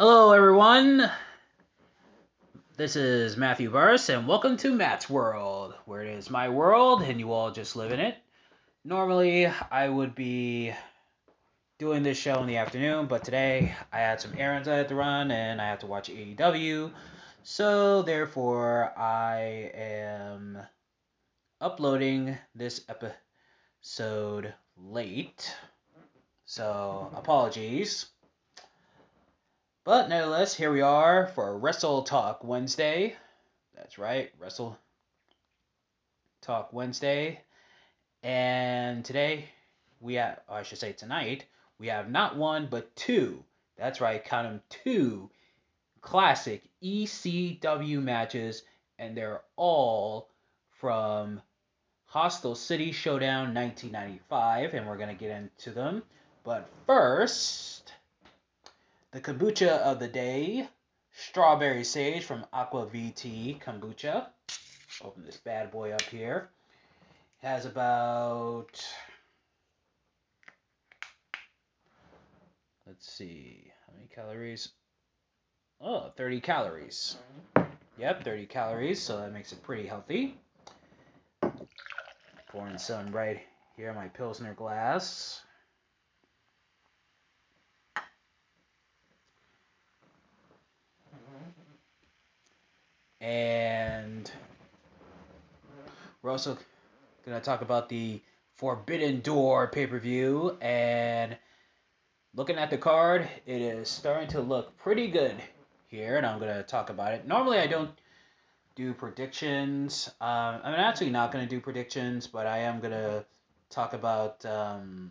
Hello, everyone. This is Matthew Burris, and welcome to Matt's World, where it is my world and you all just live in it. Normally, I would be doing this show in the afternoon, but today I had some errands I had to run and I had to watch AEW. So, therefore, I am uploading this episode late. So, apologies. But nevertheless, here we are for Wrestle Talk Wednesday. That's right, Wrestle Talk Wednesday. And today, we have, oh, I should say tonight, we have not one, but two. That's right, count them two classic ECW matches, and they're all from Hostile City Showdown 1995, and we're going to get into them. But first, the kombucha of the day, strawberry sage from Aqua ViTea Kombucha. Open this bad boy up here. Has about let's see how many calories. Oh, 30 calories. Yep, 30 calories, so that makes it pretty healthy. Pouring some right here in my Pilsner glass. And we're also going to talk about the Forbidden Door pay per view. And looking at the card, it is starting to look pretty good here. And I'm going to talk about it. Normally, I don't do predictions. Um, I'm actually not going to do predictions, but I am going to talk about, um,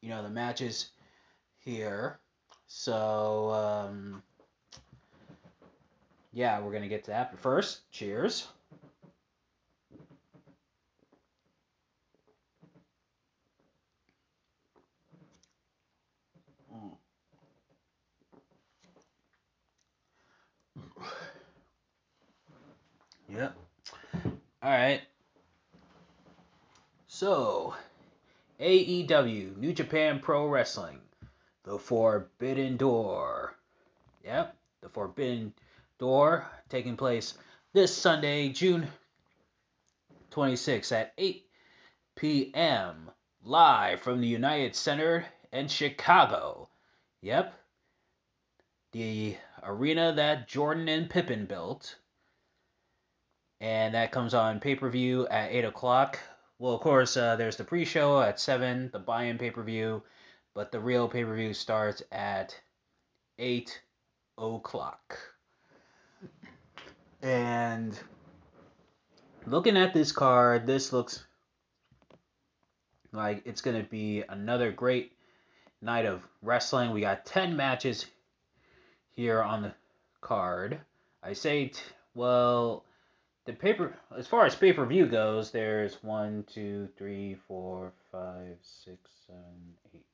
you know, the matches here. So, um, yeah, we're going to get to that. But first, cheers. Mm. Yep. All right. So, AEW, New Japan Pro Wrestling, The Forbidden Door. Yep, The Forbidden Door taking place this Sunday, June 26 at 8 p.m. live from the United Center in Chicago. Yep, the arena that Jordan and Pippen built. And that comes on pay per view at 8 o'clock. Well, of course, uh, there's the pre show at 7, the buy in pay per view, but the real pay per view starts at 8 o'clock. And looking at this card, this looks like it's going to be another great night of wrestling. We got 10 matches here on the card. I say, t- well, the paper, as far as pay per view goes, there's one, two, three, four, five, six, seven, eight.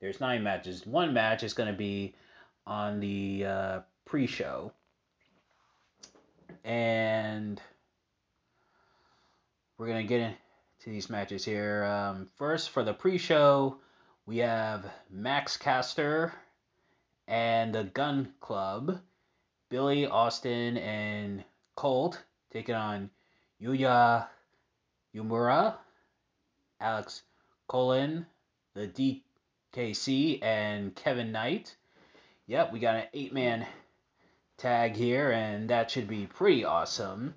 There's nine matches. One match is going to be on the uh, pre show and we're gonna get into these matches here. Um, first, for the pre-show, we have Max Caster and the Gunn Club, Billy Austin and Colt taking on Yuya Uemura, Alex Coughlin, the DKC, and Kevin Knight. Yep, we got an eight-man tag here, and that should be pretty awesome.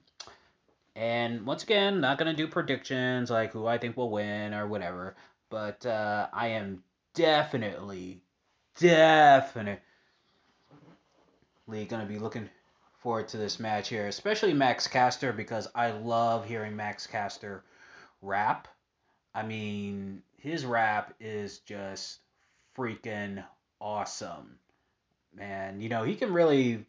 And once again, not gonna do predictions like who I think will win or whatever, but uh, I am definitely, definitely gonna be looking forward to this match here, especially Max Caster because I love hearing Max Caster rap. I mean, his rap is just freaking awesome. Man, you know, he can really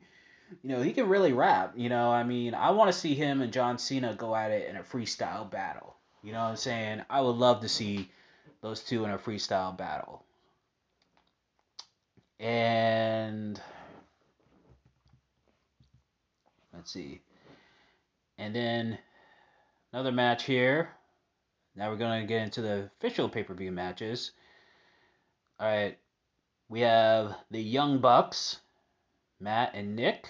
you know, he can really rap. You know, I mean, I want to see him and John Cena go at it in a freestyle battle. You know what I'm saying? I would love to see those two in a freestyle battle. And let's see. And then another match here. Now we're going to get into the official pay per view matches. All right. we have the Young Bucks, Matt and Nick,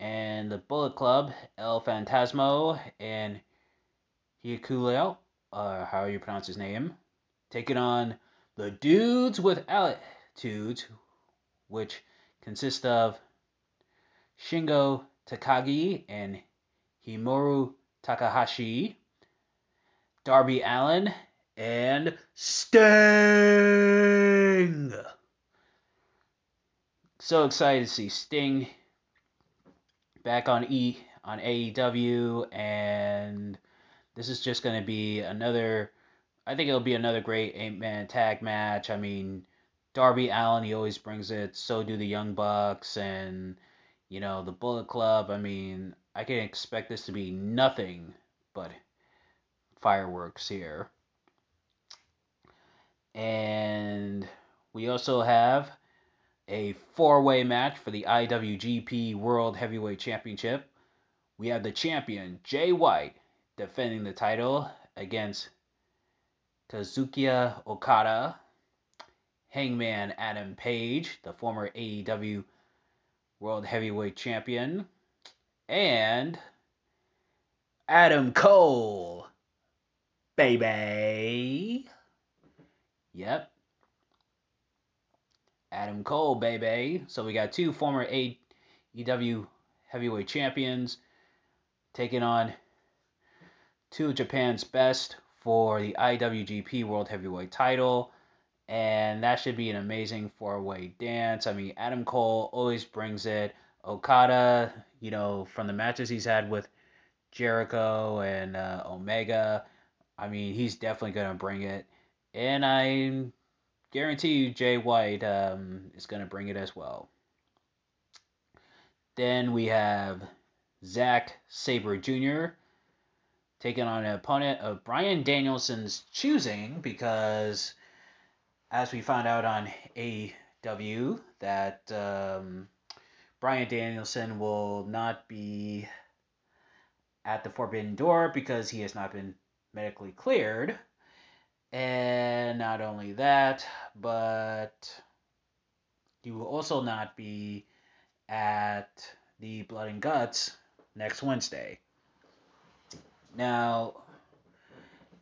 and the Bullet Club, El Fantasmo and Hikuleo, uh, how you pronounce his name, taking on the Dudes with Attitudes, which consist of Shingo Takagi and Hiromu Takahashi, Darby Allin, and Sting. So excited to see Sting back on E on AEW, and this is just going to be another. I think it'll be another great eight man tag match. I mean, Darby Allin, he always brings it. So do the Young Bucks and you know the Bullet Club. I mean, I can expect this to be nothing but fireworks here. And we also have a four way match for the IWGP World Heavyweight Championship. We have the champion, Jay White, defending the title against Kazuchika Okada, Hangman Adam Page, the former AEW World Heavyweight Champion, and Adam Cole, baby. Yep, Adam Cole, baby. So we got two former AEW heavyweight champions taking on two of Japan's best for the IWGP World Heavyweight title. And that should be an amazing four way dance. I mean, Adam Cole always brings it. Okada, you know, from the matches he's had with Jericho and uh, Omega, I mean, he's definitely going to bring it. And I'm guarantee you Jay White um, is going to bring it as well. Then we have Zack Sabre Jr. taking on an opponent of Bryan Danielson's choosing because, as we found out on AEW, that um, Bryan Danielson will not be at the Forbidden Door because he has not been medically cleared. And not only that, but you will also not be at the Blood and Guts next Wednesday. Now,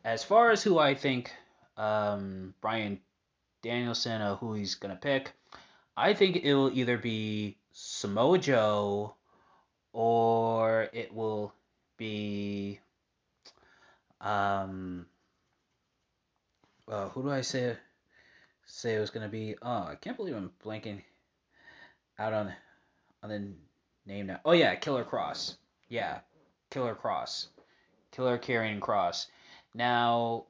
as far as who I think um, Bryan Danielson or who he's going to pick, I think it will either be Samoa Joe or it will be um, uh, who do I say say it was gonna be? Oh, I can't believe I'm blanking out on on the name now. Oh yeah, Killer Kross. Yeah, Killer Kross, Killer Karrion Kross. Now,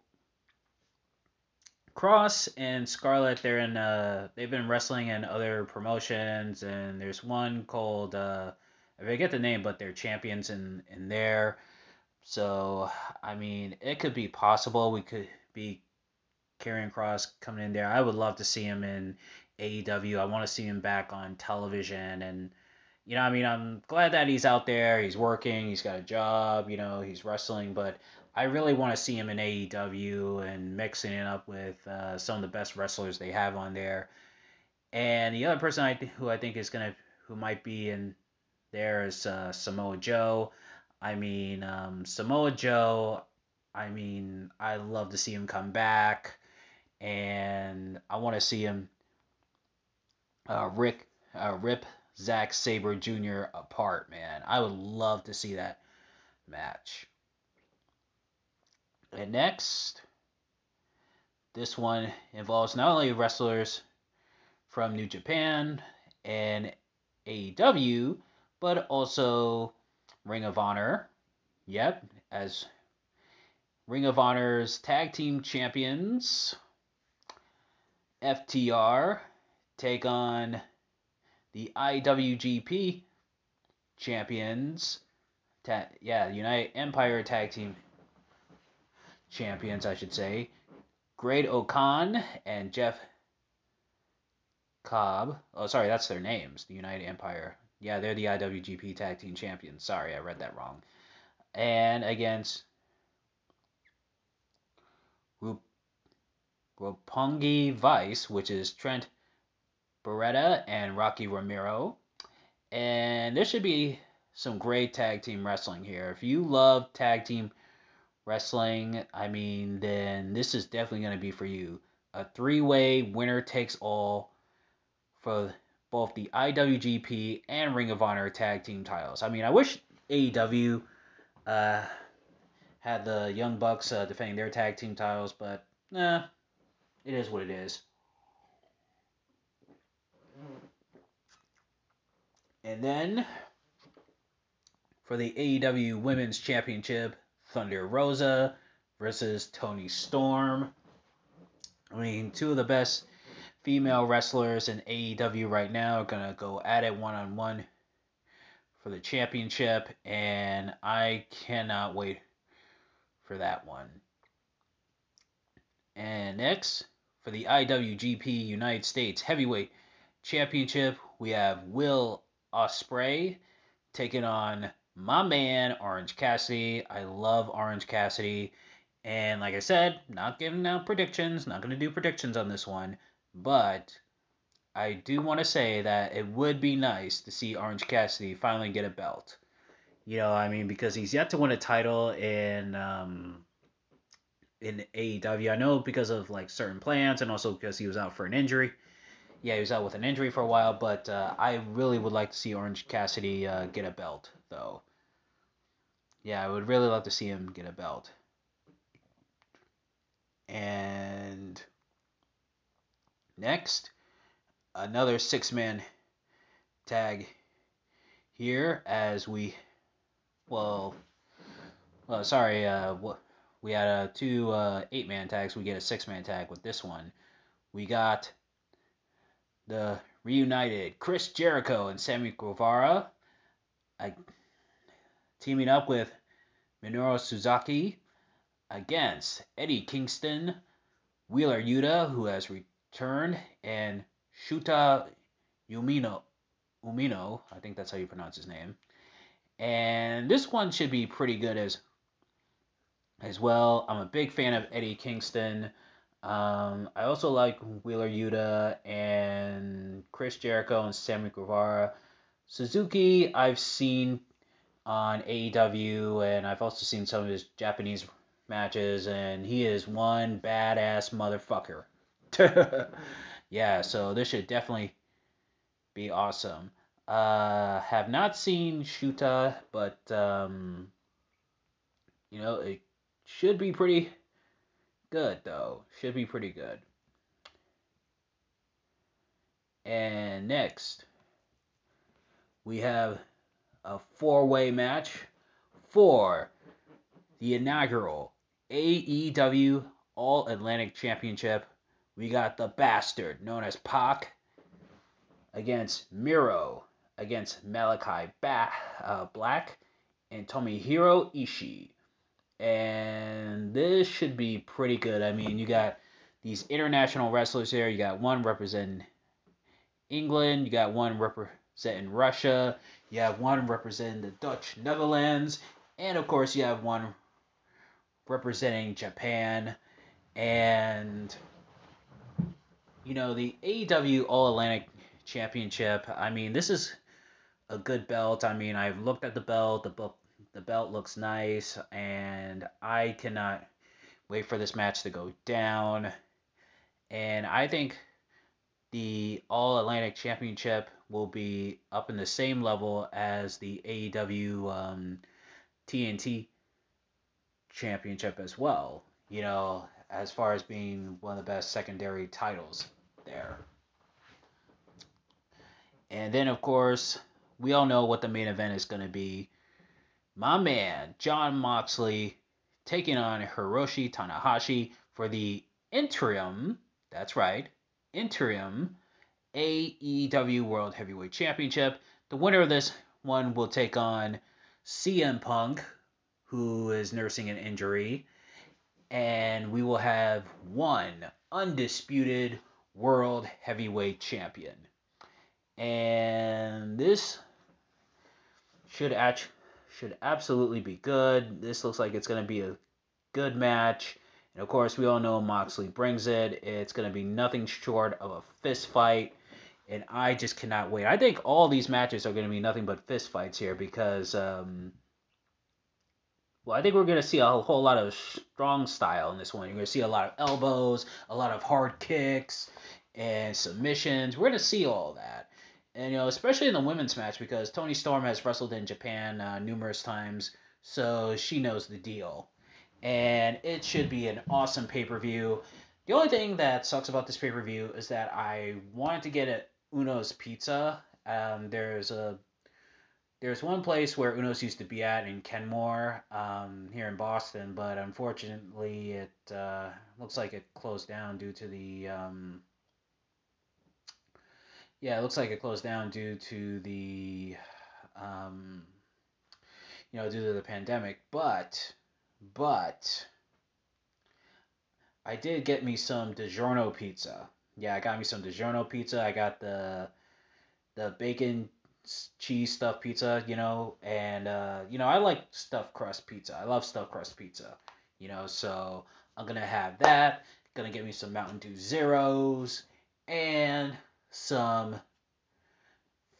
Kross and Scarlett, they're in. Uh, they've been wrestling in other promotions, and there's one called. Uh, I forget the name, but they're champions in in there. So I mean, it could be possible we could be Karrion Kross coming in there. I would love to see him in AEW. I want to see him back on television and you know, I mean, I'm glad that he's out there. He's working. He's got a job. You know, he's wrestling. But I really want to see him in AEW and mixing it up with uh, some of the best wrestlers they have on there. And the other person I th- who I think is gonna who might be in there is uh, Samoa Joe. I mean, um, Samoa Joe. I mean, I love to see him come back and I want to see him uh, Rick uh, rip Zack Sabre Jr. apart, man. I would love to see that match. And next, this one involves not only wrestlers from New Japan and AEW, but also Ring of Honor. Yep, as Ring of Honor's tag team champions FTR take on the IWGP champions. Ta- yeah, United Empire Tag Team champions, I should say. Great-O-Khan and Jeff Cobb. Oh, sorry, that's their names. The United Empire. Yeah, they're the IWGP Tag Team champions. Sorry, I read that wrong. And against Roppongi Vice, which is Trent Beretta and Rocky Romero. And there should be some great tag team wrestling here. If you love tag team wrestling, I mean, then this is definitely going to be for you. A three way winner takes all for both the IWGP and Ring of Honor tag team titles. I mean, I wish AEW uh, had the Young Bucks uh, defending their tag team titles, but nah, it is what it is. And then for the AEW Women's Championship, Thunder Rosa versus Toni Storm. I mean, two of the best female wrestlers in AEW right now are going to go at it one on one for the championship, and I cannot wait for that one. And next, for the IWGP United States Heavyweight Championship, we have Will Ospreay taking on my man Orange Cassidy. I love Orange Cassidy. And like I said, not giving out predictions, not going to do predictions on this one, but I do want to say that it would be nice to see Orange Cassidy finally get a belt. You know, I mean, because he's yet to win a title in um, in AEW. I know because of like certain plans, and also because he was out for an injury. Yeah, he was out with an injury for a while, but uh, I really would like to see Orange Cassidy uh, get a belt, though. Yeah, I would really love to see him get a belt. And next, another six man tag here as we, well, well, sorry, uh, we had uh, two uh, eight man tags. We get a six man tag with this one. We got the reunited Chris Jericho and Sammy Guevara I, teaming up with Minoru Suzuki against Eddie Kingston, Wheeler Yuta, who has returned, and Shota Umino. Umino, I think that's how you pronounce his name. And this one should be pretty good as as well. I'm a big fan of Eddie Kingston. Um, I also like Wheeler Yuta and Chris Jericho and Sammy Guevara. Suzuki, I've seen on AEW, and I've also seen some of his Japanese matches, and he is one badass motherfucker. yeah, so this should definitely be awesome. Uh, have not seen Shuta, but um, you know it should be pretty good though. Should be pretty good. And next, we have a four-way match for the inaugural AEW All Atlantic Championship. We got the bastard known as Pac against Miro against Malakai ba- uh, Black and Tomohiro Ishii. And this should be pretty good. I mean, you got these international wrestlers here. You got one representing England, you got one representing Russia, you have one representing the Dutch Netherlands, and of course, you have one representing Japan. And, you know, the AEW All Atlantic Championship, I mean, this is a good belt. I mean, I've looked at the belt. The, the belt looks nice, and I cannot wait for this match to go down. And I think the All Atlantic Championship will be up in the same level as the AEW um, TNT Championship as well. You know, as far as being one of the best secondary titles there. And then, of course, we all know what the main event is going to be. My man, Jon Moxley, taking on Hiroshi Tanahashi for the interim, that's right, interim AEW World Heavyweight Championship. The winner of this one will take on CM Punk, who is nursing an injury, and we will have one undisputed World Heavyweight Champion. And this should act- should absolutely be good. This looks like it's going to be a good match. And of course, we all know Moxley brings it. It's going to be nothing short of a fist fight. and I just cannot wait. I think all these matches are going to be nothing but fist fights here because, um, well, I think we're going to see a whole lot of strong style in this one. You're going to see a lot of elbows, a lot of hard kicks, and submissions. We're going to see all that. And, you know, especially in the women's match because Toni Storm has wrestled in Japan uh, numerous times, so she knows the deal. And it should be an awesome pay per view. The only thing that sucks about this pay per view is that I wanted to get at Uno's Pizza. Um, there's a there's one place where Uno's used to be at in Kenmore um, here in Boston, but unfortunately it uh, looks like it closed down due to the um, yeah, it looks like it closed down due to the um, you know due to the pandemic. But but I did get me some DiGiorno pizza. Yeah, I got me some DiGiorno pizza. I got the the bacon cheese stuffed pizza, you know, and uh, you know I like stuffed crust pizza. I love stuffed crust pizza, you know. So I'm gonna have that. Gonna get me some Mountain Dew Zeros and some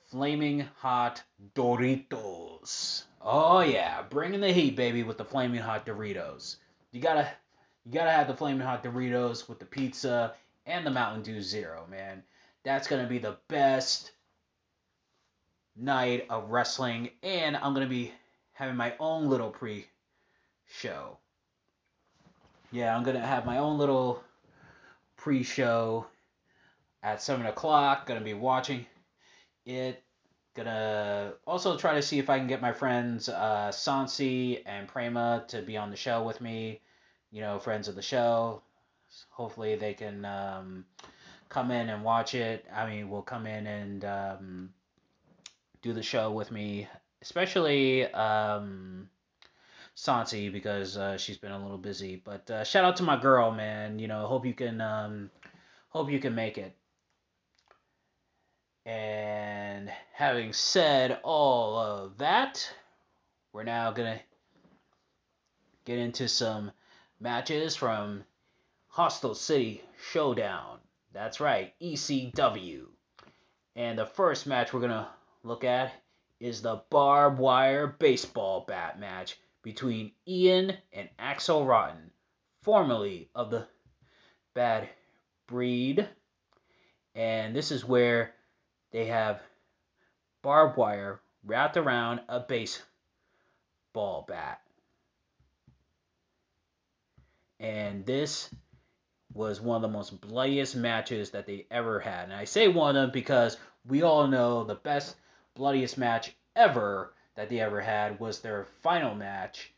flaming hot Doritos. Oh yeah, bringing the heat, baby, with the flaming hot Doritos. You gotta you gotta have the flaming hot Doritos with the pizza and the Mountain Dew Zero, man. That's gonna be the best night of wrestling, and I'm gonna be having my own little pre-show. Yeah, I'm gonna have my own little pre-show at seven o'clock. Gonna be watching it. Gonna also try to see if I can get my friends uh, Sansi and Prema to be on the show with me you know, friends of the show. Hopefully they can um, come in and watch it. I mean, we'll come in and um, do the show with me, especially um, Santi because uh, she's been a little busy. But uh, shout out to my girl, man. You know, hope you can um, hope you can make it. And having said all of that, we're now gonna get into some matches from Hostile City Showdown. That's right, ECW. And the first match we're going to look at is the barbed wire baseball bat match between Ian and Axel Rotten, formerly of the Bad Breed. And this is where they have barbed wire wrapped around a baseball bat. And this was one of the most bloodiest matches that they ever had. And I say one of them because we all know the best, bloodiest match ever that they ever had was their final match,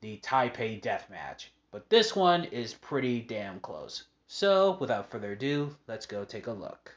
the Taipei Death Match. But this one is pretty damn close. So, without further ado, let's go take a look.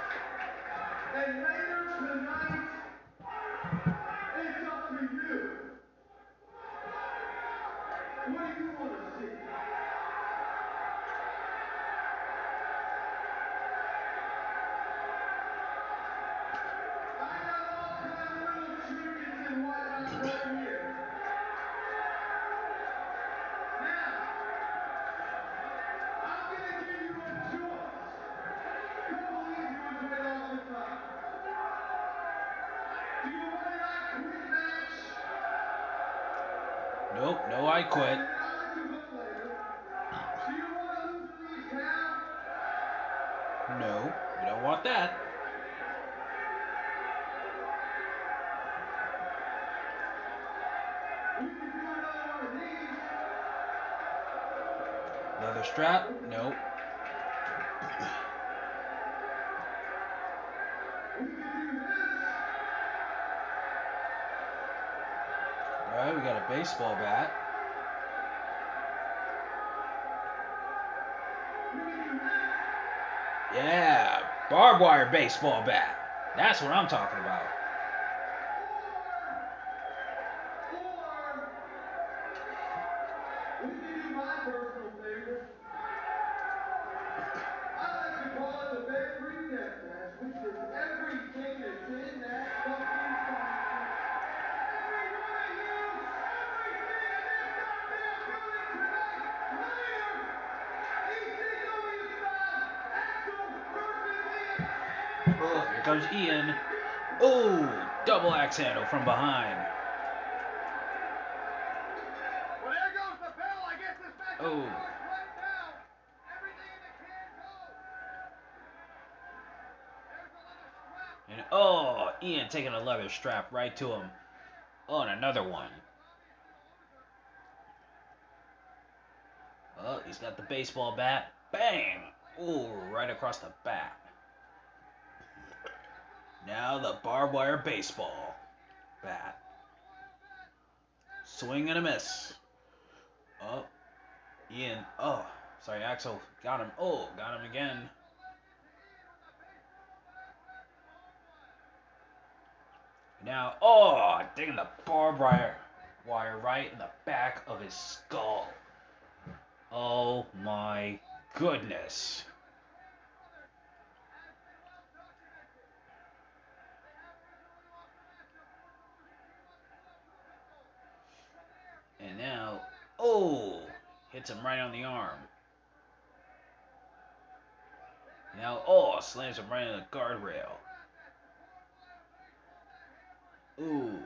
baseball bat. Yeah, barbed wire baseball bat. That's what I'm talking about. Oh, here comes Ian. Oh, double axe handle from behind. Well, there goes the bell. I guess this match Oh. right now. Everything in the can goes. There's a little scrap. And oh, Ian taking a leather strap right to him. Oh, and another one. Oh, he's got the baseball bat. Bang! Ooh, right across the bat. Now the barbed wire baseball bat. Swing and a miss. Oh, Ian. Oh, sorry, Axel got him. Oh, got him again. Now, oh, digging the barbed wire, wire right in the back of his skull. Oh my goodness. And now, oh, hits him right on the arm. Now, oh, slams him right in the guardrail. Ooh,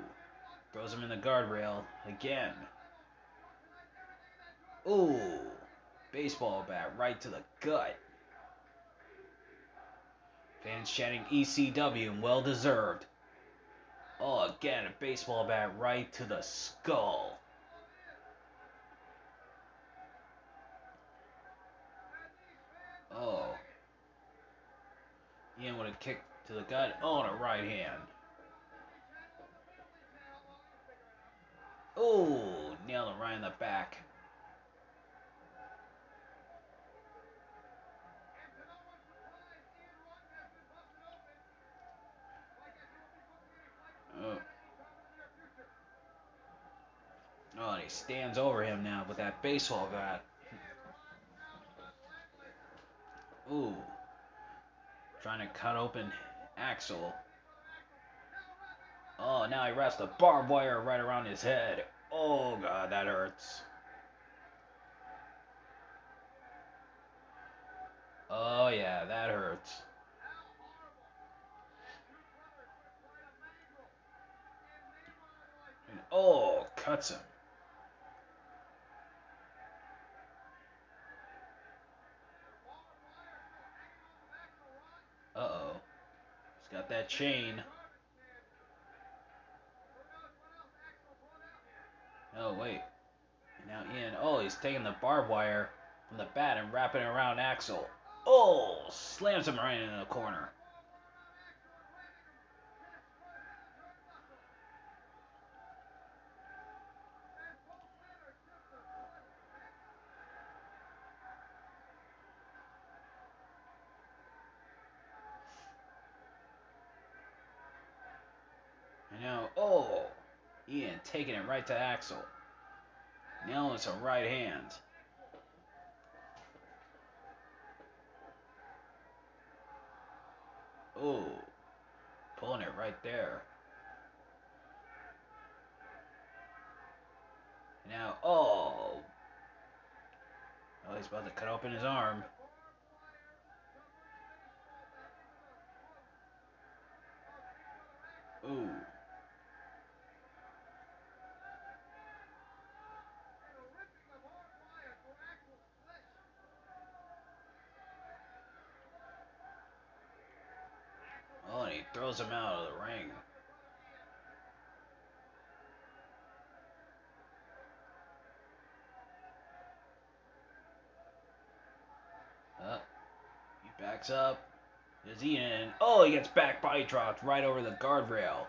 throws him in the guardrail again. Ooh, baseball bat right to the gut. Fans chanting ECW and well deserved. Oh, again, a baseball bat right to the skull. Oh. Ian with a kick to the gut. Oh, and a right hand. Oh, nailed him right in the back. Oh. Oh, and he stands over him now with that baseball bat. Ooh. Trying to cut open Axel. Oh, now he wraps the barbed wire right around his head. Oh, God, that hurts. Oh, yeah, that hurts. And, oh, cuts him. Uh oh. He's got that chain. Oh, wait. Now Ian, oh, he's taking the barbed wire from the bat and wrapping it around Axel. Oh, slams him right in the corner. And now, oh, It right to Axel. Nailing some right hand. Oh, pulling it right there. Now, oh. Oh, he's about to cut open his arm. Ooh. Oh, and he throws him out of the ring. Uh, he backs up. Is he in? Oh, he gets back body dropped right over the guardrail.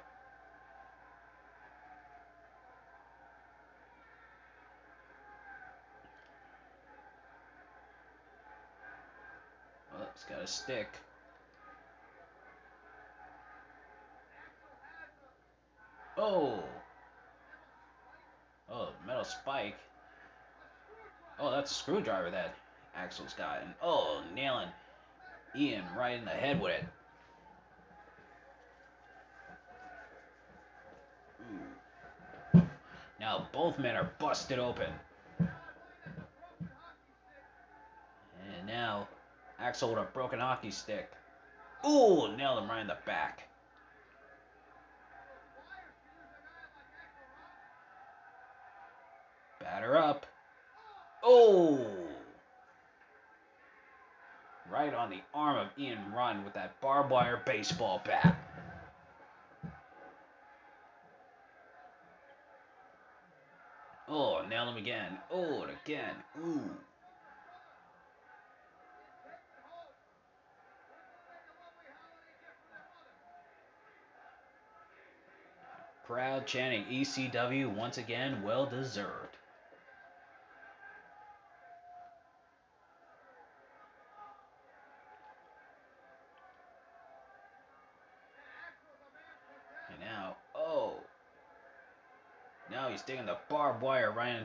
Oh, he's got a stick. Oh. Oh, metal spike. Oh, that's a screwdriver that Axel's got. And oh, nailing Ian right in the head with it. Now both men are busted open. And now Axel with a broken hockey stick. Ooh, nailed him right in the back. Batter up. Oh! Right on the arm of Ian Rotten with that barbed wire baseball bat. Oh, nailed him again. Oh, and again. Ooh. Crowd chanting ECW once again, well deserved. And now, oh. Now he's digging the barbed wire right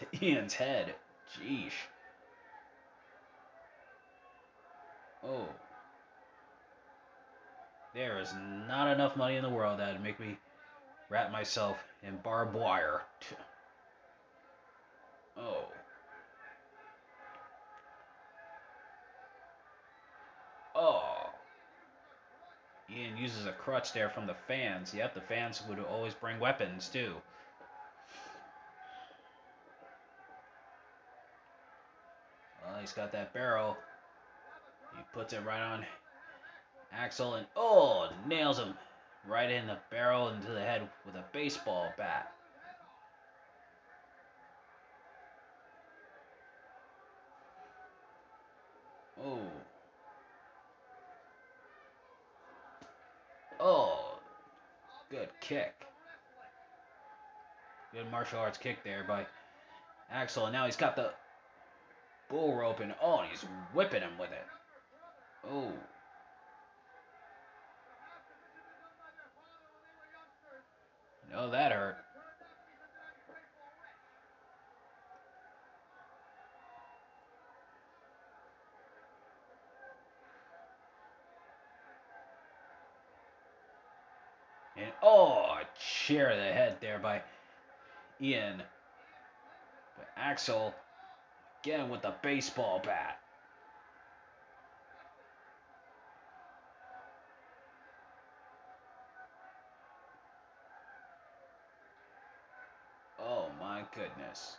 into Ian's head. Jeesh. Oh. There is not enough money in the world that would make me wrap myself in barbed wire. Oh. Oh. Ian uses a crutch there from the fans. Yep, the fans would always bring weapons too. He's got that barrel. He puts it right on Axel and oh, nails him right in the barrel into the head with a baseball bat. Oh. Oh. Good kick. Good martial arts kick there by Axel. And now he's got the bull rope and oh, and he's whipping him with it. Oh. No, that hurt. And oh, chair the head there by Ian. But Axel again with the baseball bat. Oh my goodness.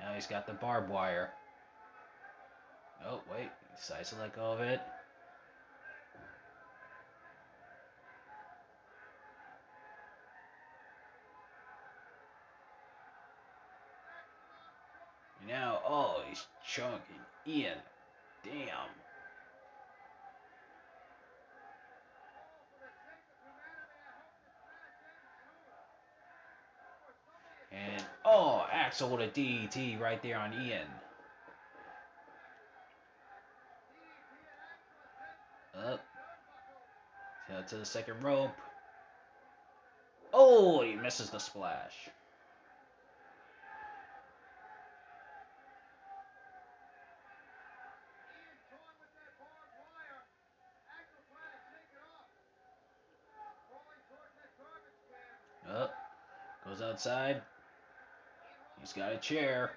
Now he's got the barbed wire. Oh, wait. He decides to let go of it. Now, oh, he's chunking. Ian. Damn. And, oh, Axel with a DDT right there on Ian. Up. Tail to the second rope. Oh, he misses the splash. Up. Goes outside. He's got a chair.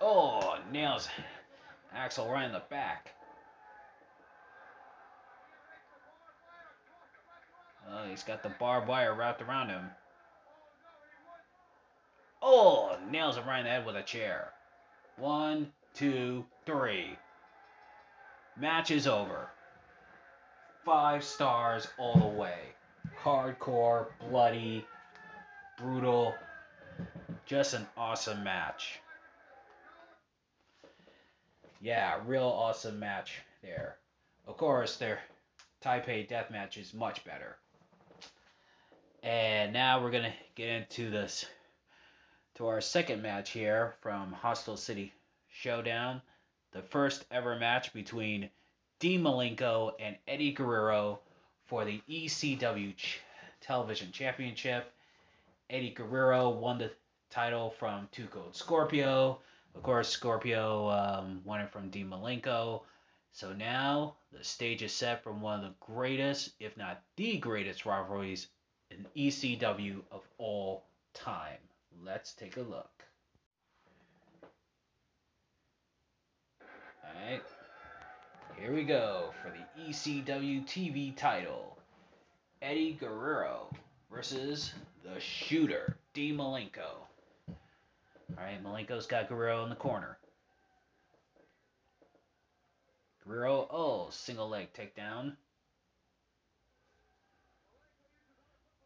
Oh, nails Axel right in the back. Oh, he's got the barbed wire wrapped around him. Oh, nails him right in the head with a chair. One, two, three. Match is over. Five stars all the way. Hardcore, bloody, brutal. Just an awesome match. Yeah, real awesome match there. Of course, their Taipei death match is much better. And now we're gonna get into this to our second match here from Hostile City Showdown, the first ever match between Dean Malenko and Eddie Guerrero for the ECW Ch- Television Championship. Eddie Guerrero won the title from Two Cold Scorpio. Of course, Scorpio um, won it from Dean Malenko. So now the stage is set for one of the greatest, if not the greatest, rivalries in ECW of all time. Let's take a look. Alright, here we go for the ECW TV title Eddie Guerrero versus the shooter, D. Malenko. Alright, Malenko's got Guerrero in the corner. Guerrero, oh, single leg takedown.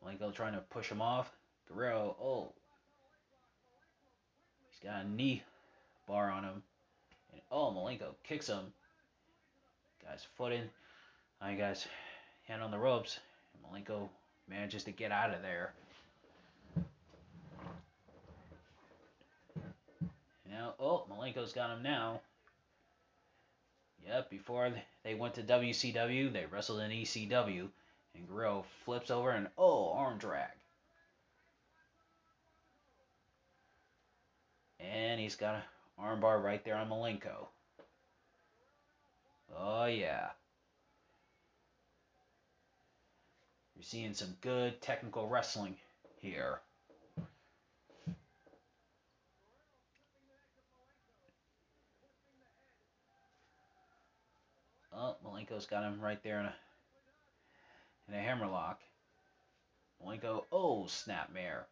Malenko trying to push him off. Guerrero, oh. He's got a knee bar on him. And oh, Malenko kicks him. Guys, foot in. Alright, guys, hand on the ropes. And Malenko manages to get out of there. Now, oh, Malenko's got him now. Yep, before they went to WCW, they wrestled in ECW. And Guerrero flips over and, oh, arm drag. And he's got an armbar right there on Malenko. Oh, yeah. You're seeing some good technical wrestling here. Oh, Malenko's got him right there in a in a hammerlock. Malenko, oh, snapmare.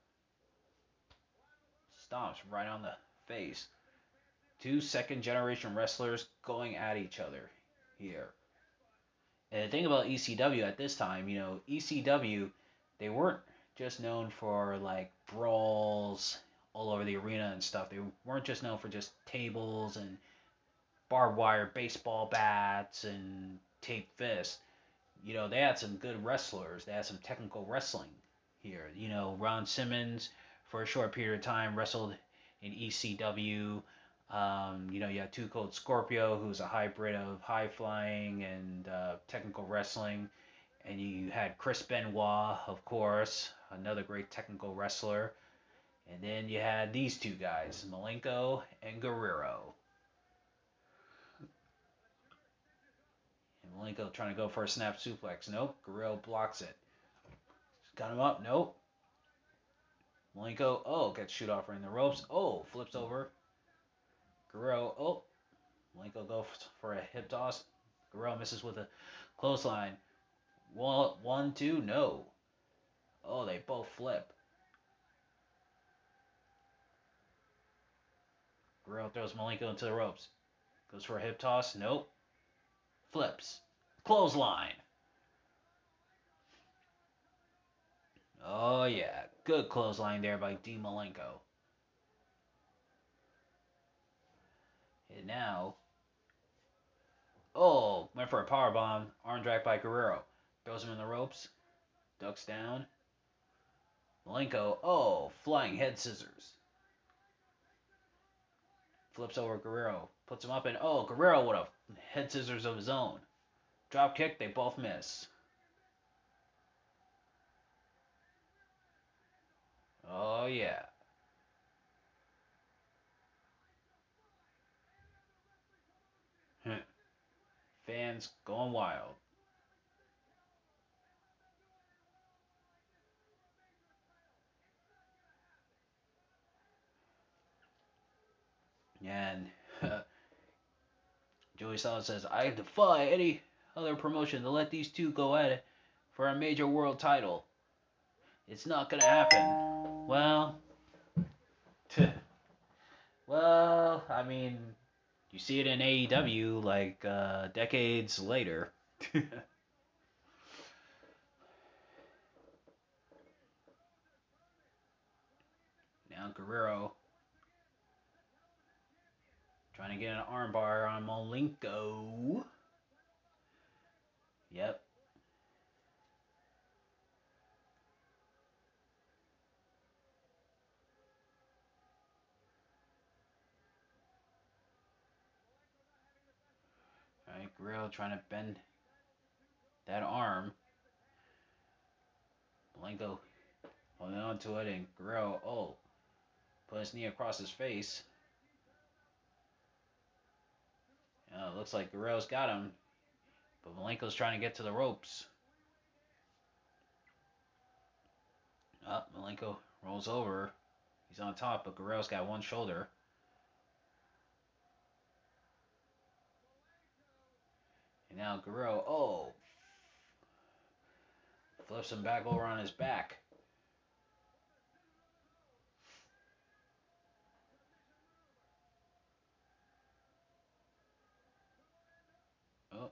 Stomps right on the face. Two second generation wrestlers going at each other here. And the thing about ECW at this time, you know, ECW, they weren't just known for like brawls all over the arena and stuff. They weren't just known for just tables and barbed wire baseball bats and tape fists. You know, they had some good wrestlers. They had some technical wrestling here. You know, Ron Simmons, for a short period of time, wrestled in ECW. Um, you know, you had Two Cold Scorpio, who's a hybrid of high flying and uh, technical wrestling. And you had Chris Benoit, of course, another great technical wrestler. And then you had these two guys, Malenko and Guerrero. Malenko trying to go for a snap suplex. Nope. Guerrero blocks it. Got him up. Nope. Malenko, oh, gets shoot off in the ropes. Oh, flips over. Guerrero, oh, Malenko goes for a hip toss. Guerrero misses with a clothesline. One, one, two, no. Oh, they both flip. Guerrero throws Malenko into the ropes. Goes for a hip toss. Nope. Flips. Clothesline. Oh, yeah. Good clothesline there by D. Malenko. And now, oh, went for a power bomb. Arm drag by Guerrero. Throws him in the ropes. Ducks down. Malenko, oh, flying head scissors. Flips over Guerrero. Puts him up and, oh, Guerrero with a head scissors of his own. Drop kick, they both miss. Oh, yeah. Fans going wild. And Joey Styles says, I defy any other promotion to let these two go at it for a major world title. It's not to happen. Well, well, I mean, you see it in AEW like uh, decades later. now Guerrero trying to get an armbar on Malenko. Yep. Alright, Guerrero trying to bend that arm. Malenko holding on to it, and Guerrero, oh, put his knee across his face. Uh, looks like Guerrero's got him. But Malenko's trying to get to the ropes. Up, oh, Malenko rolls over. He's on top, but Guerrero's got one shoulder. And now Guerrero, oh, flips him back over on his back. Oh,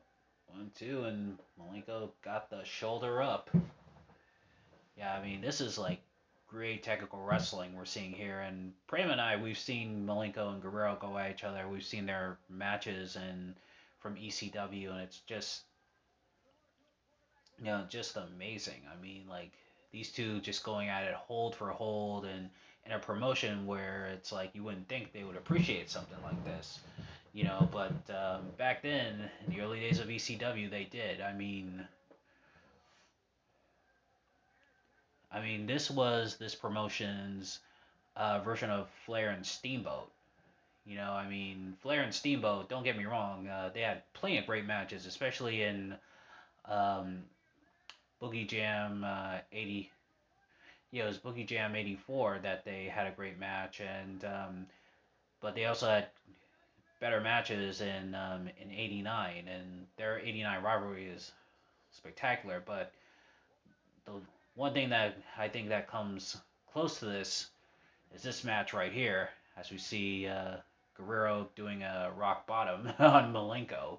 one, two, and Malenko got the shoulder up. Yeah, I mean, this is like great technical wrestling we're seeing here. And Prem and I, we've seen Malenko and Guerrero go at each other. We've seen their matches and from ECW, and it's just, you know, just amazing. I mean, like these two just going at it hold for hold and in a promotion where it's like you wouldn't think they would appreciate something like this you know but um, back then in the early days of ecw they did i mean I mean, this was this promotion's uh, version of Flair and Steamboat. You know, I mean, Flair and Steamboat, don't get me wrong, uh, they had plenty of great matches, especially in um, Boogie Jam uh, 80. Yeah, it was Boogie Jam 84 that they had a great match, and um, but they also had better matches in um, in 89, and their 89 rivalry is spectacular, but the one thing that I think that comes close to this is this match right here, as we see uh, Guerrero doing a rock bottom on Malenko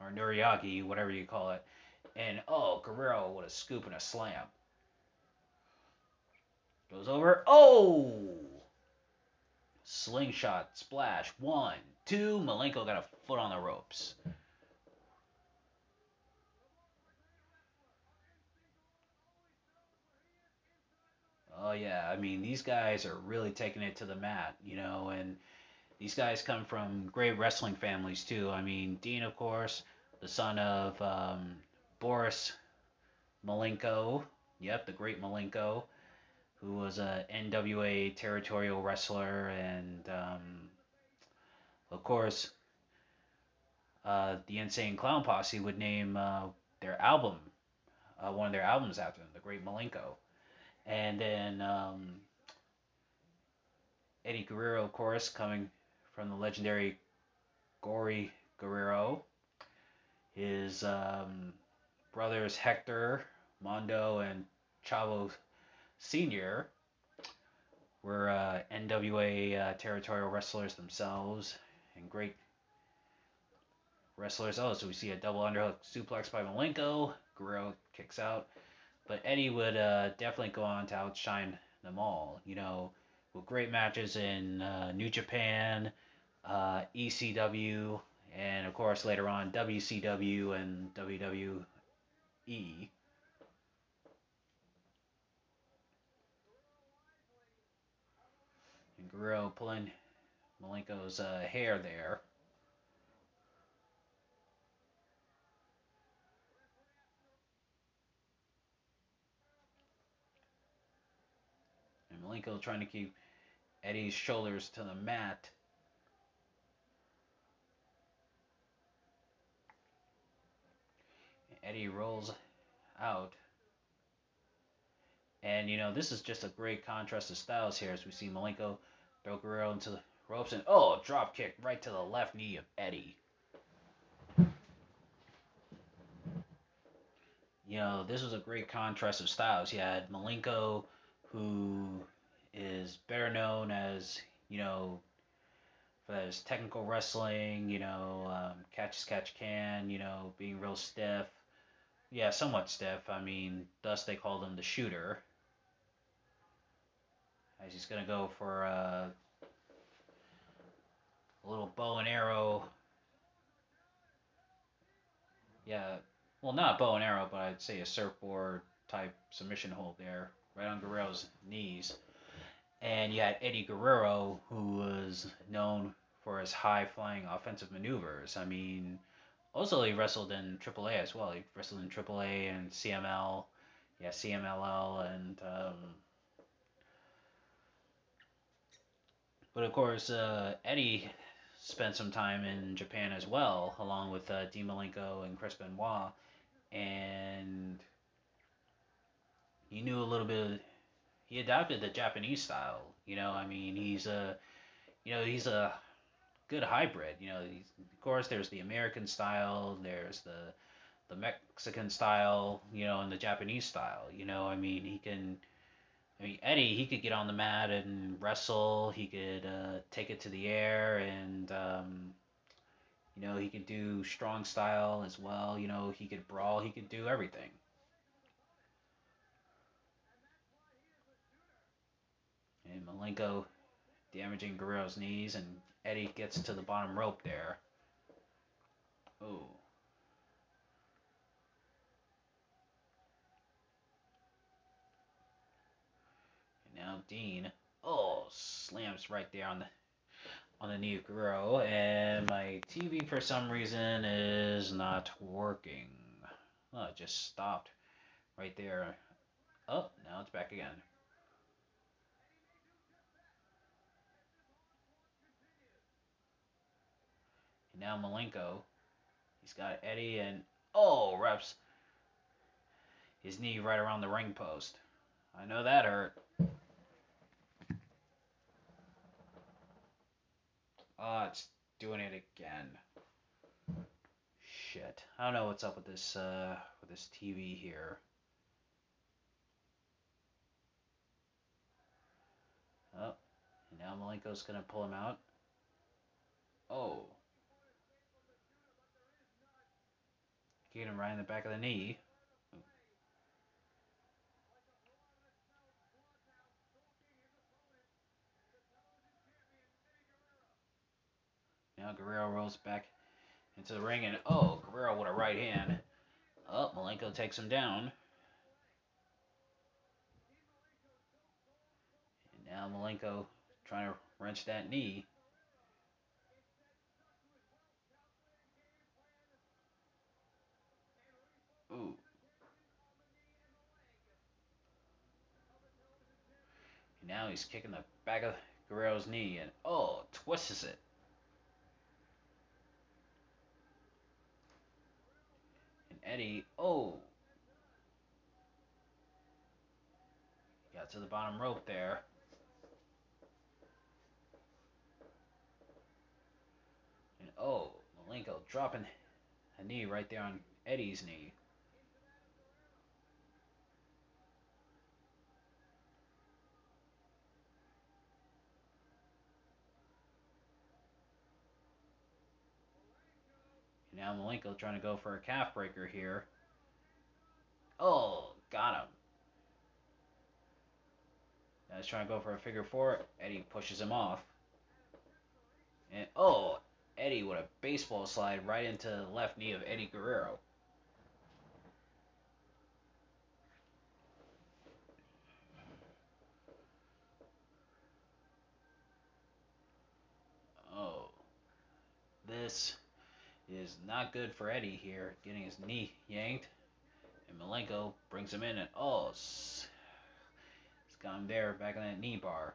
or Noriaki, whatever you call it, and oh, Guerrero with a scoop and a slam. Goes over. Oh! Slingshot splash. One, two. Malenko got a foot on the ropes. Oh yeah, I mean these guys are really taking it to the mat, you know, and these guys come from great wrestling families too. I mean Dean, of course, the son of um, Boris Malenko. Yep, the great Malenko, who was a NWA territorial wrestler, and um, of course, uh, the Insane Clown Posse would name uh, their album, uh, one of their albums after them, the Great Malenko. And then um, Eddie Guerrero, of course, coming from the legendary Gory Guerrero. His um, brothers Hector, Mando, and Chavo Sr. were uh, NWA uh, territorial wrestlers themselves and great wrestlers. Oh, so we see a double underhook suplex by Malenko. Guerrero kicks out. But Eddie would uh, definitely go on to outshine them all. You know, with great matches in uh, New Japan, uh, ECW, and of course later on WCW and WWE. Guerrero pulling Malenko's uh, hair there. And Malenko trying to keep Eddie's shoulders to the mat. Eddie rolls out. And, you know, this is just a great contrast of styles here as we see Malenko throw Guerrero into the ropes and, oh, drop kick right to the left knee of Eddie. You know, this was a great contrast of styles. You had Malenko, who is better known as, you know, for his technical wrestling, you know, um, catch as catch can, you know, being real stiff. Yeah, somewhat stiff. I mean, thus they called him the shooter. He's to go for uh, a little bow and arrow. Yeah, well, not bow and arrow, but I'd say a surfboard type submission hold there, right on Guerrero's knees. And you had Eddie Guerrero, who was known for his high flying offensive maneuvers. I mean, also he wrestled in AAA as well. He wrestled in AAA and CML, yeah, CMLL, and um, but of course uh, Eddie spent some time in Japan as well, along with uh, Dean Malenko and Chris Benoit, and he knew a little bit. Of, he adopted the Japanese style. You know, I mean, he's a, you know, he's a good hybrid. You know, of course, there's the American style, there's the the Mexican style, you know, and the Japanese style. You know, I mean, he can. I mean, Eddie, he could get on the mat and wrestle. He could uh, take it to the air, and um, you know, he could do strong style as well. You know, he could brawl. He could do everything. And Malenko damaging Guerrero's knees, and Eddie gets to the bottom rope there. Oh. And now Dean, oh, slams right there on the on the knee of Guerrero, and my TV for some reason is not working. Oh, it just stopped right there. Oh, now it's back again. And now Malenko. He's got Eddie and oh reps his knee right around the ring post. I know that hurt. Oh, it's doing it again. Shit. I don't know what's up with this uh with this TV here. Oh, now Malenko's gonna pull him out. Oh. Get him right in the back of the knee. Now Guerrero rolls back into the ring and oh, Guerrero with a right hand. Oh, Malenko takes him down. And now Malenko trying to wrench that knee. Ooh. And now he's kicking the back of Guerrero's knee and oh, twists it. Eddie, oh. Got to the bottom rope there. And oh, Malenko dropping a knee right there on Eddie's knee. Now Malenko trying to go for a calf breaker here. Oh, got him. Now he's trying to go for a figure four. Eddie pushes him off. And oh, Eddie with a baseball slide right into the left knee of Eddie Guerrero. Oh, this is not good for Eddie here, getting his knee yanked. And Malenko brings him in, and oh, it's him there back on that knee bar.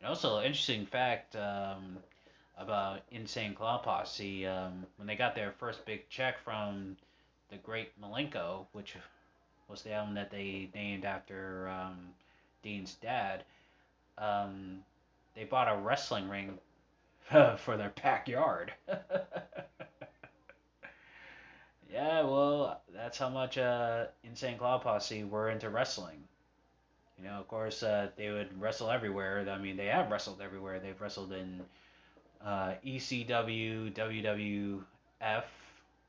And also, interesting fact um, about Insane Clown Posse um, when they got their first big check from the great Malenko, which was the album that they named after um, Dean's dad. Um, they bought a wrestling ring for their backyard. yeah, well, that's how much uh, Insane Clown Posse were into wrestling. You know, of course, uh, they would wrestle everywhere. I mean, they have wrestled everywhere. They've wrestled in uh, ECW, WWF,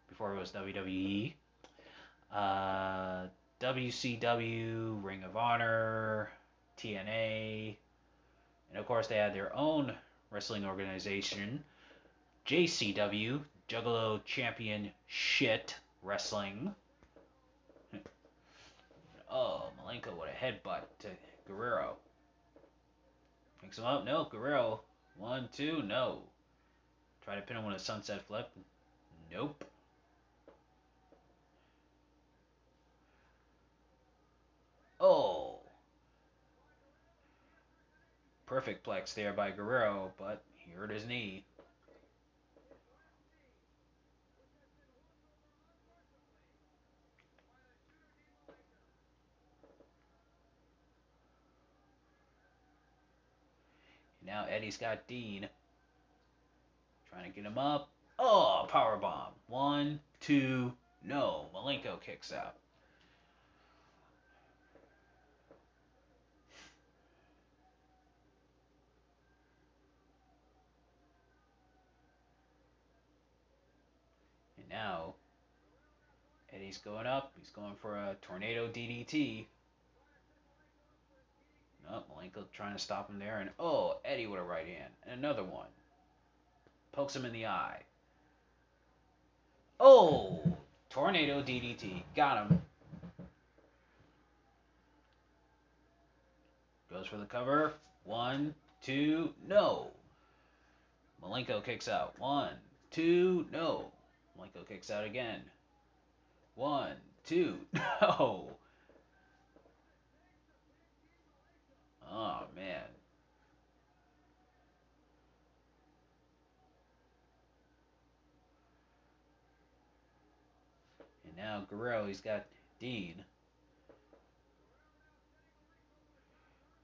before it was WWE, uh, WCW, Ring of Honor, TNA, and of course, they had their own wrestling organization, JCW, Juggalo Champion Shit Wrestling. Oh, Malenko with a headbutt to Guerrero. Picks him up. No, Guerrero. One, two, no. Try to pin him with a sunset flip. Nope. Oh. Perfect plex there by Guerrero, but here it his knee. Now Eddie's got Dean. Trying to get him up. Oh, power bomb. One, two, no. Malenko kicks out. Now Eddie's going up. He's going for a tornado DDT. Nope, Malenko trying to stop him there. And oh, Eddie with a right hand. And another one. Pokes him in the eye. Oh, tornado DDT. Got him. Goes for the cover. One, two, no. Malenko kicks out. One, two, no. Malenko kicks out again. One, two, no. Oh, man. And now Guerrero, he's got Dean.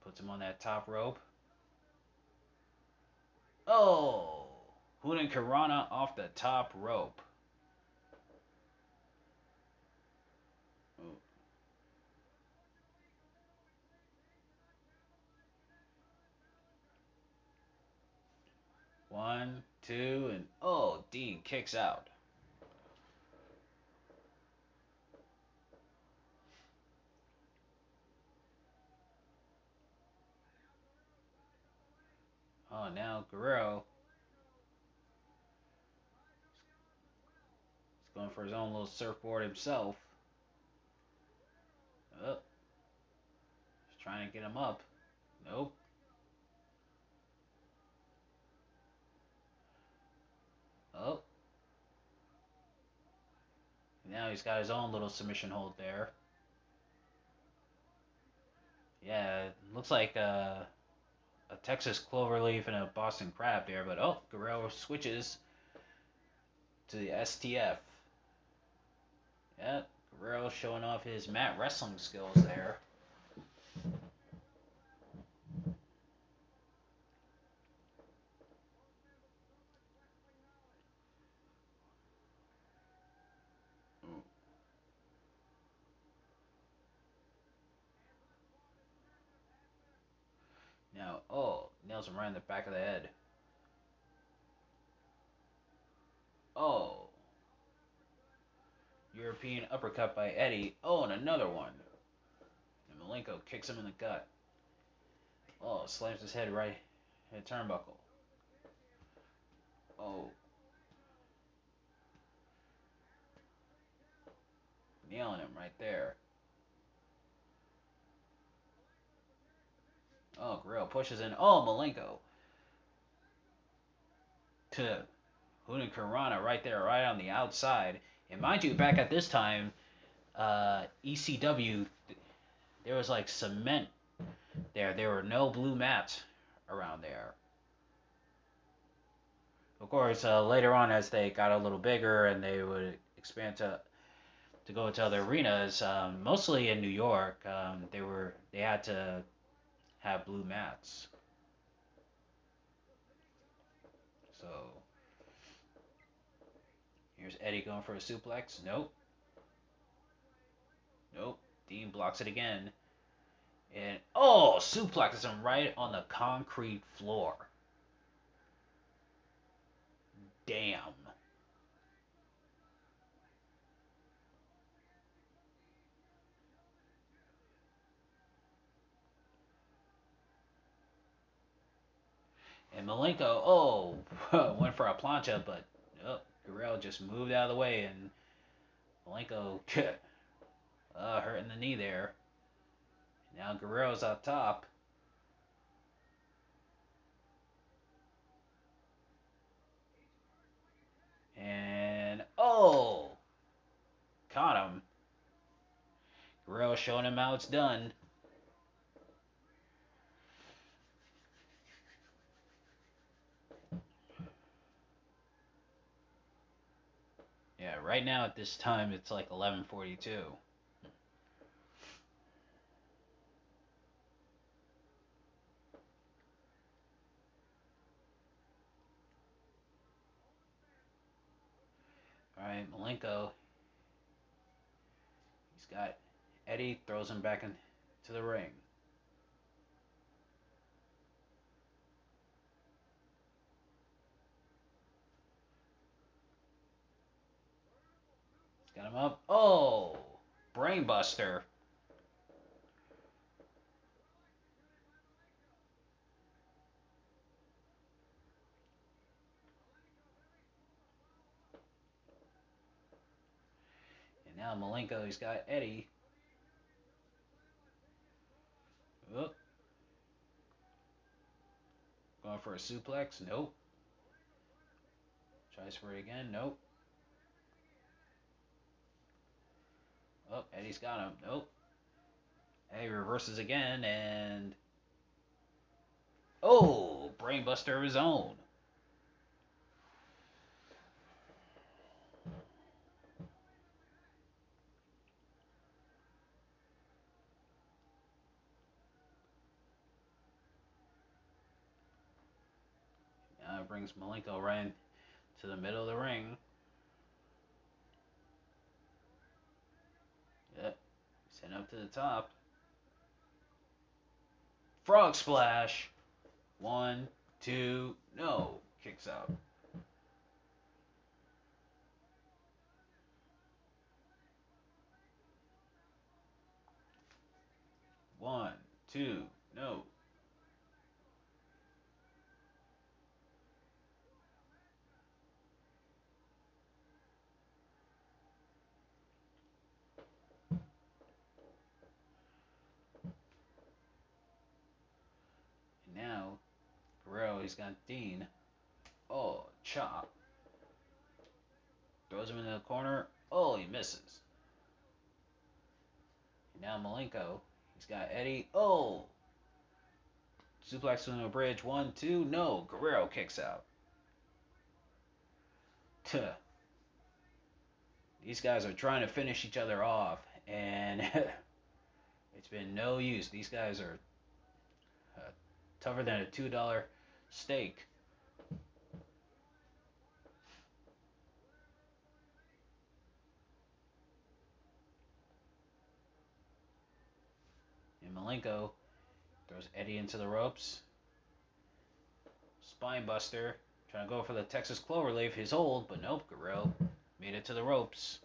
Puts him on that top rope. Oh! Hurricanrana off the top rope. One, two, and oh, Dean kicks out. Oh, now Guerrero is going for his own little surfboard himself. Oh. Just trying to get him up. Nope. Oh. Now he's got his own little submission hold there. Yeah, looks like uh, a Texas cloverleaf and a Boston crab there, but oh, Guerrero switches to the STF. Yeah, Guerrero showing off his mat wrestling skills there. Now, oh, nails him right in the back of the head. Oh. European uppercut by Eddie. Oh, and another one. And Malenko kicks him in the gut. Oh, slams his head right the turnbuckle. Oh. Nailing him right there. Oh, Guerrero pushes in. Oh, Malenko. To Hurricanrana right there, right on the outside. And mind you, back at this time, uh, ECW, there was like cement there. There were no blue mats around there. Of course, uh, later on, as they got a little bigger and they would expand to to go to other arenas, um, mostly in New York, um, they were they had to have blue mats. So here's Eddie going for a suplex. Nope. Nope. Dean blocks it again. And oh, suplexes him right on the concrete floor. Damn. And Malenko, oh, went for a plancha, but oh, Guerrero just moved out of the way, and Malenko uh, hurting the knee there. Now Guerrero's up top. And oh, caught him. Guerrero showing him how it's done. Right now at this time it's like 11:42. All right, Malenko. He's got Eddie throws him back into the ring. Got him up. Oh, brainbuster. And now Malenko, he's got Eddie. Oh. Going for a suplex? Nope. Tries for it again? Nope. Oh, Eddie's got him. Nope. Eddie reverses again and. Oh, brainbuster of his own. Brings Malenko right to the middle of the ring. Yep. Send up to the top. Frog splash. One, two, no. Kicks out. One, two, no. And now, Guerrero, he's got Dean. Oh, chop. Throws him into the corner. Oh, he misses. And now Malenko, he's got Eddie. Oh, suplex on the bridge. One, two, no. Guerrero kicks out. Tuh. These guys are trying to finish each other off, and it's been no use. These guys are uh, tougher than a two dollar steak. And Malenko throws Eddie into the ropes. Spinebuster trying to go for the Texas Cloverleaf, his hold, but nope, Guerrero made it to the ropes.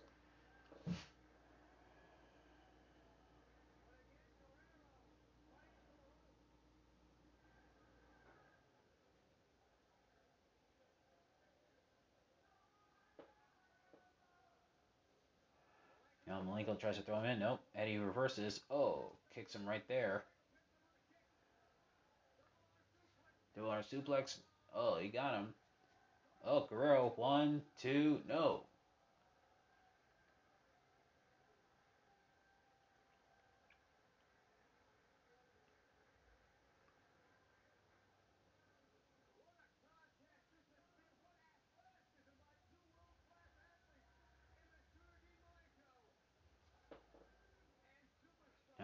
Malenko tries to throw him in. Nope. Eddie reverses. Oh, kicks him right there. Double arm suplex. Oh, he got him. Oh, Guerrero. One, two, no.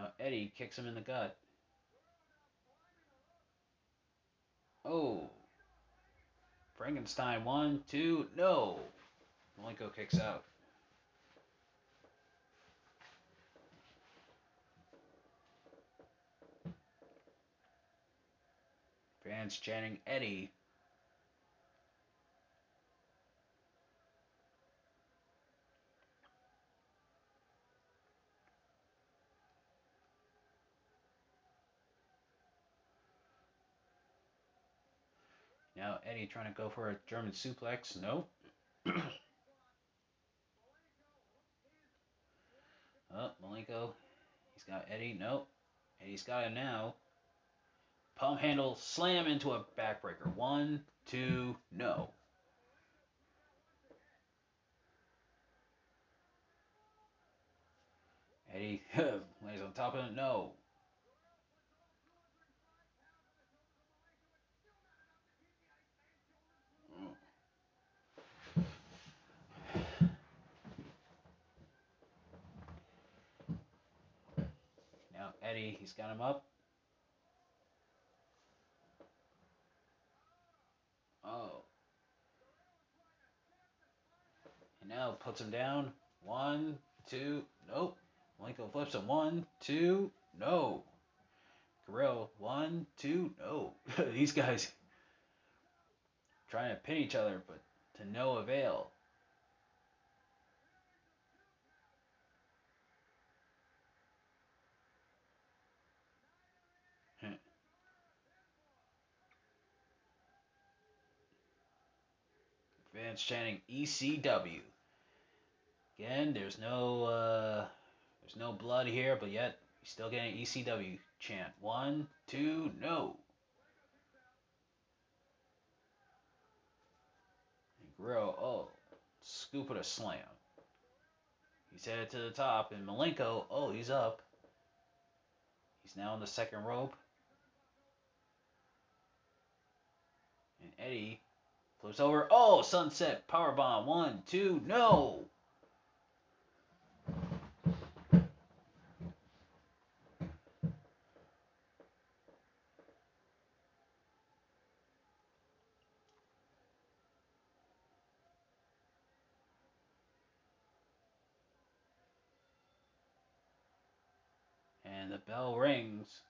Now Eddie kicks him in the gut. Oh. Frankenstein, one, two, no. Malenko kicks out. Fans chanting Eddie. Eddie trying to go for a German suplex. Nope. oh, Malenko. He's got Eddie. Nope. Eddie's got him now. Pumphandle slam into a backbreaker. One, two, no. Eddie lays on top of him. No. Eddie. He's got him up. Oh. And now puts him down. One, two, nope. Malenko flips him. One, two, no. Guerrero, one, two, no. These guys trying to pin each other, but to no avail. Fans chanting ECW. Again, there's no uh, there's no blood here, but yet he's still getting ECW chant. One, two, no. And Guerrero, oh, scoop it a slam. He's headed to the top, and Malenko, oh, he's up. He's now on the second rope. And Eddie flips over. Oh, sunset power bomb. One, two, no. And the bell rings.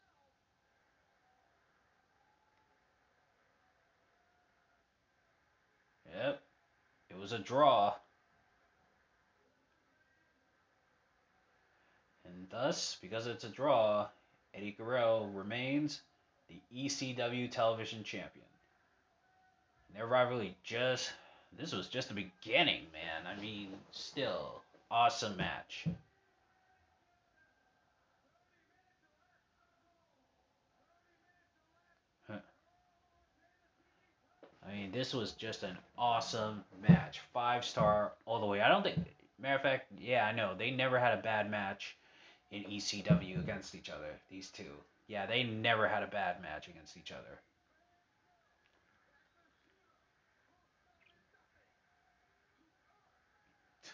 Yep, it was a draw. And thus, because it's a draw, Eddie Guerrero remains the ECW television champion. And their rivalry just, this was just the beginning, man. I mean, still, awesome match. I mean, this was just an awesome match. Five star all the way. I don't think, matter of fact, yeah, I know. They never had a bad match in ECW against each other, these two. Yeah, they never had a bad match against each other.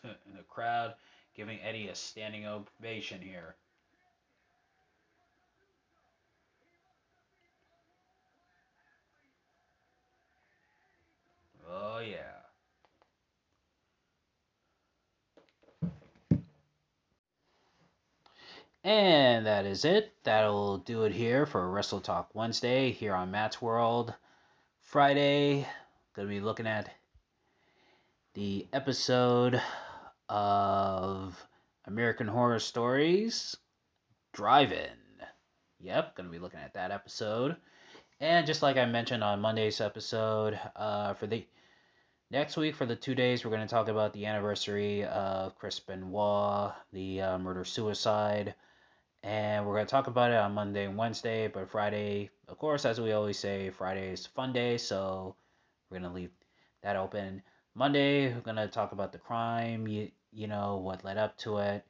the crowd giving Eddie a standing ovation here. Oh, yeah. And that is it. That'll do it here for Wrestle Talk Wednesday here on Matt's World. Friday, gonna be looking at the episode of American Horror Stories Drive In. Yep, gonna be looking at that episode. And just like I mentioned on Monday's episode, uh, for the next week, for the two days, we're going to talk about the anniversary of Chris Benoit, the uh, murder suicide. And we're going to talk about it on Monday and Wednesday. But Friday, of course, as we always say, Friday is fun day. So we're going to leave that open. Monday, we're going to talk about the crime, you, you know, what led up to it.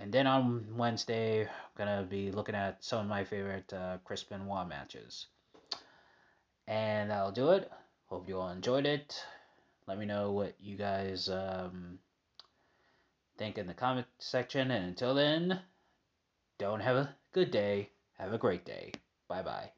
And then on Wednesday, I'm going to be looking at some of my favorite uh, Chris Benoit matches. And that'll do it. Hope you all enjoyed it. Let me know what you guys um, think in the comment section. And until then, don't have a good day. Have a great day. Bye bye.